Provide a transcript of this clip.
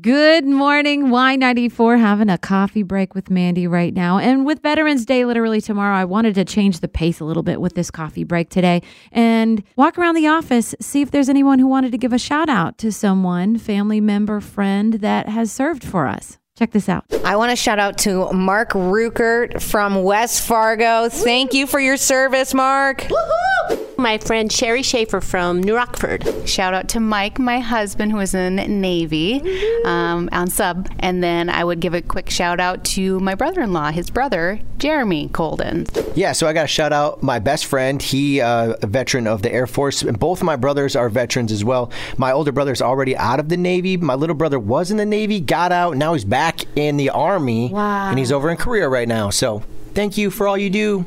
Good morning, Y94. Having a coffee break with Mandy right now. And with Veterans Day literally tomorrow, I wanted to change the pace a little bit with this coffee break today and walk around the office, see if there's anyone who wanted to give a shout out to someone, family member, friend that has served for us. Check this out. I want to shout out to Mark Ruckert from West Fargo. Thank you for your service, Mark. My friend Sherry Schaefer from New Rockford. Shout out to Mike, my husband, who is in Navy um, on sub. And then I would give a quick shout out to my brother in law, his brother, Jeremy Colden. Yeah, so I got to shout out my best friend. He uh, a veteran of the Air Force, and both of my brothers are veterans as well. My older brother's already out of the Navy. My little brother was in the Navy, got out, now he's back in the Army, Wow. and he's over in Korea right now. So thank you for all you do.